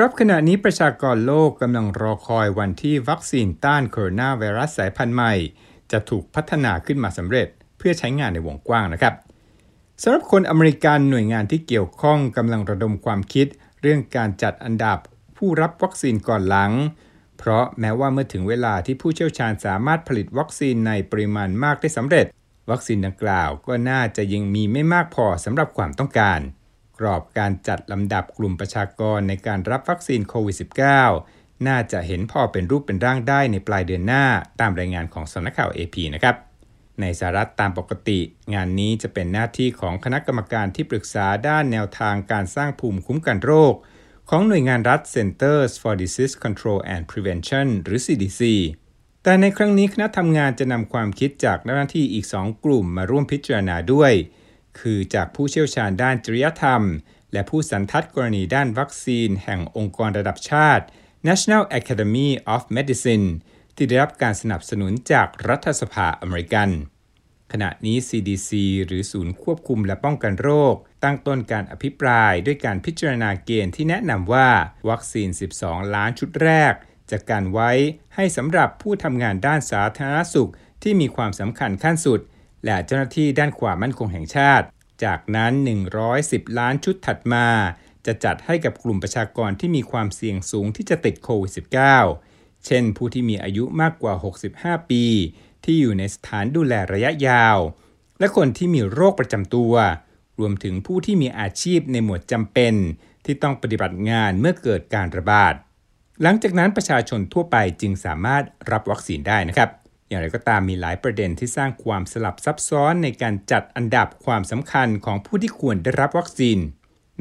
ครับขณะนี้ประชากรโลกกำลังรอคอยวันที่วัคซีนต้านโคโรนาไวรัสสายพันธุ์ใหม่ จะถูกพัฒนาขึ้นมาสำเร็จเพื่อใช้งานในวงกว้างนะครับสำหรับคนอเมริกันหน่วยงานที่เกี่ยวข้องกำลังระดมความคิด เรื่องการจัดอันดับผู้รับวัคซีนก่อนหลัง เพราะแม้ว่าเมื่อถึงเวลาที่ผู้เชี่ยวชาญสามารถผลิตวัคซีนในปริมาณมากได้สำเร็จ วัคซีนดังกล่าวก็น่าจะยังมีไม่มากพอสำหรับความต้องการ กรอบการจัดลำดับกลุ่มประชากรในการรับวัคซีนโควิด -19 น่าจะเห็นพอเป็นรูปเป็นร่างได้ในปลายเดือนหน้าตามรายงานของสำนักข่าว AP นะครับ ในสหรัฐตามปกติ งานนี้จะเป็นหน้าที่ของคณะกรรมการที่ปรึกษาด้านแนวทางการสร้างภูมิคุ้มกันโรค ของหน่วยงานรัฐ Centers for Disease Control and Prevention หรือ CDC แต่ในครั้งนี้คณะทำงานจะนำความคิดจากหน้าที่อีก 2 กลุ่มมาร่วมพิจารณาด้วย คือจากผู้เชี่ยวชาญด้านจริยธรรม และผู้สันทัดกรณีด้านวัคซีน แห่งองค์กรระดับชาติ National Academy of Medicine ที่ได้รับการสนับสนุนจากรัฐสภาอเมริกัน ขณะนี้ CDC หรือศูนย์ควบคุมและป้องกันโรค ตั้งต้นการอภิปรายด้วยการพิจารณาเกณฑ์ที่แนะนำว่าวัคซีน 12 ล้านชุดแรกจะการไว้ให้สำหรับผู้ทำงานด้านสาธารณสุขที่มีความสำคัญขั้นสุด และเจ้าหน้าที่ด้านความมั่นคงแห่งชาติ จากนั้น 110 ล้านชุดถัดมา จะจัดให้กับกลุ่มประชากรที่มีความเสี่ยงสูงที่จะติดโควิด -19 เช่นผู้ที่มีอายุมากกว่า 65 ปี ที่อยู่ในสถานดูแลระยะยาว และคนที่มีโรคประจำตัว รวมถึงผู้ที่มีอาชีพในหมวดจำเป็นที่ต้องปฏิบัติงานเมื่อเกิดการระบาด หลังจากนั้นประชาชนทั่วไปจึงสามารถรับวัคซีนได้นะครับ อย่างไรก็ตามมีหลายประเด็นที่สร้างความสลับซับซ้อนในการจัดอันดับความสำคัญของผู้ที่ควรได้รับวัคซีน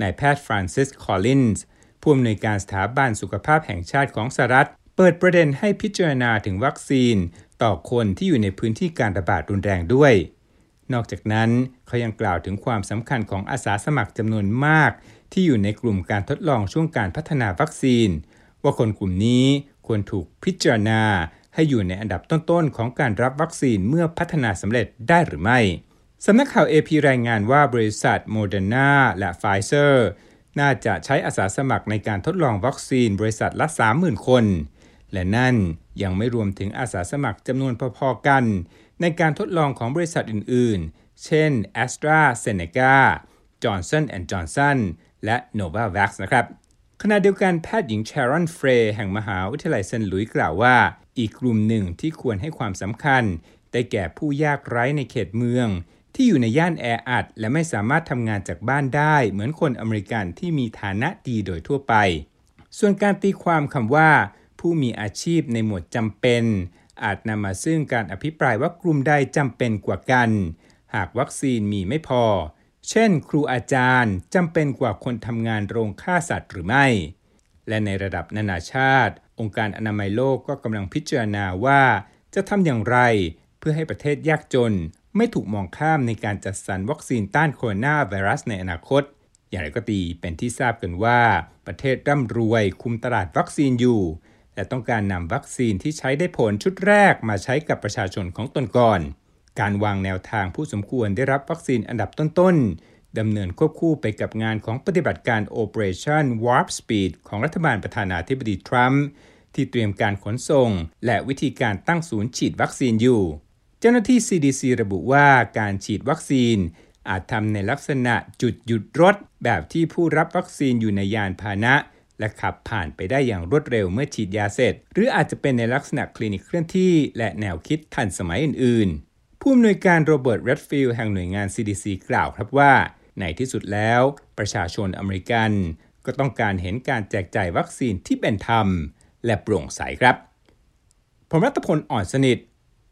นายแพทย์ฟรานซิส คอลลินส์ผู้อำนวยการสถาบันสุขภาพแห่งชาติของสหรัฐ เปิดประเด็นให้พิจารณาถึงวัคซีน ต่อคนที่อยู่ในพื้นที่การระบาดรุนแรงด้วย นอกจากนั้นเขายังกล่าวถึงความสำคัญของอาสาสมัครจำนวนมาก ที่อยู่ในกลุ่มการทดลองช่วงการพัฒนาวัคซีน ว่าคนกลุ่มนี้ควรถูกพิจารณา ให้อยู่ในอันดับต้นๆของการรับวัคซีนเมื่อพัฒนาสำเร็จได้หรือไม่สำนักข่าว AP รายงานว่าบริษัทโมเดอร์นาและไฟเซอร์น่าจะใช้อาสาสมัครในการทดลองวัคซีนบริษัทละ 30,000 คน และนั่นยังไม่รวมถึงอาสาสมัครจำนวนพอๆกัน ในการทดลองของบริษัทอื่นๆ เช่น a s t r a z เ e c a Johnson Johnson และ Novavax นะครับ ขณะเดียวกันแพทย์หญิงชรอนเฟรย์แห่งมหาวิทยาลัยเซนต์หลุยส์กล่าวว่า อีกกลุ่มหนึ่งที่ควรให้ความสำคัญได้แก่ผู้ยากไร้ในเขตเมือง ที่อยู่ในย่านแออัด และไม่สามารถทำงานจากบ้านได้ เหมือนคนอเมริกันที่มีฐานะดีโดยทั่วไป ส่วนการตีความคำว่า ผู้มีอาชีพในหมวดจำเป็น อาจนำมาซึ่งการอภิปรายว่ากลุ่มใดจำเป็นกว่ากัน หากวัคซีนมีไม่พอ เช่น ครูอาจารย์จำเป็นกว่าคนทำงานโรงฆ่าสัตว์หรือไม่ และในระดับนานาชาติ องค์การอนามัยโลกก็กำลังพิจารณาว่าจะทำอย่างไรเพื่อให้ประเทศยากจน ไม่ถูกมองข้ามในการจัดสรรวัคซีนต้านโคโรนาไวรัสในอนาคต อย่างไรก็ดีเป็นที่ทราบกันว่าประเทศร่ำรวยคุมตลาดวัคซีนอยู่และต้องการนำวัคซีนที่ใช้ได้ผลชุดแรกมาใช้กับประชาชนของตนก่อน การวางแนวทางผู้สมควรได้รับวัคซีนอันดับต้นๆ ดำเนินควบคู่ไปกับงานของปฏิบัติการ Operation Warp Speed ของรัฐบาลประธานาธิบดีทรัมป์ที่เตรียมการขนส่ง และวิธีการตั้งศูนย์ฉีดวัคซีนอยู่ เจ้าหน้าที่ CDC ระบุว่าการฉีดวัคซีน อาจทำในลักษณะจุดหยุดรถ แบบที่ผู้รับวัคซีนอยู่ในยานพาหนะ และขับผ่านไปได้อย่างรวดเร็วเมื่อฉีดยาเสร็จ หรืออาจจะเป็นในลักษณะคลินิกเคลื่อนที่ และแนวคิดทันสมัยอื่น ๆ ผู้อำนวยการโรเบิร์ตเรดฟิลด์แห่งหน่วยงาน CDC กล่าวครับว่า ในที่สุดแล้วประชาชนอเมริกัน ก็ต้องการเห็นการแจกจ่ายวัคซีนที่เป็นธรรม และโปร่งใสครับ ผมรัตพลอ่อนสนิท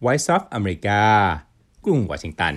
Voice of America กรุงวอชิงตัน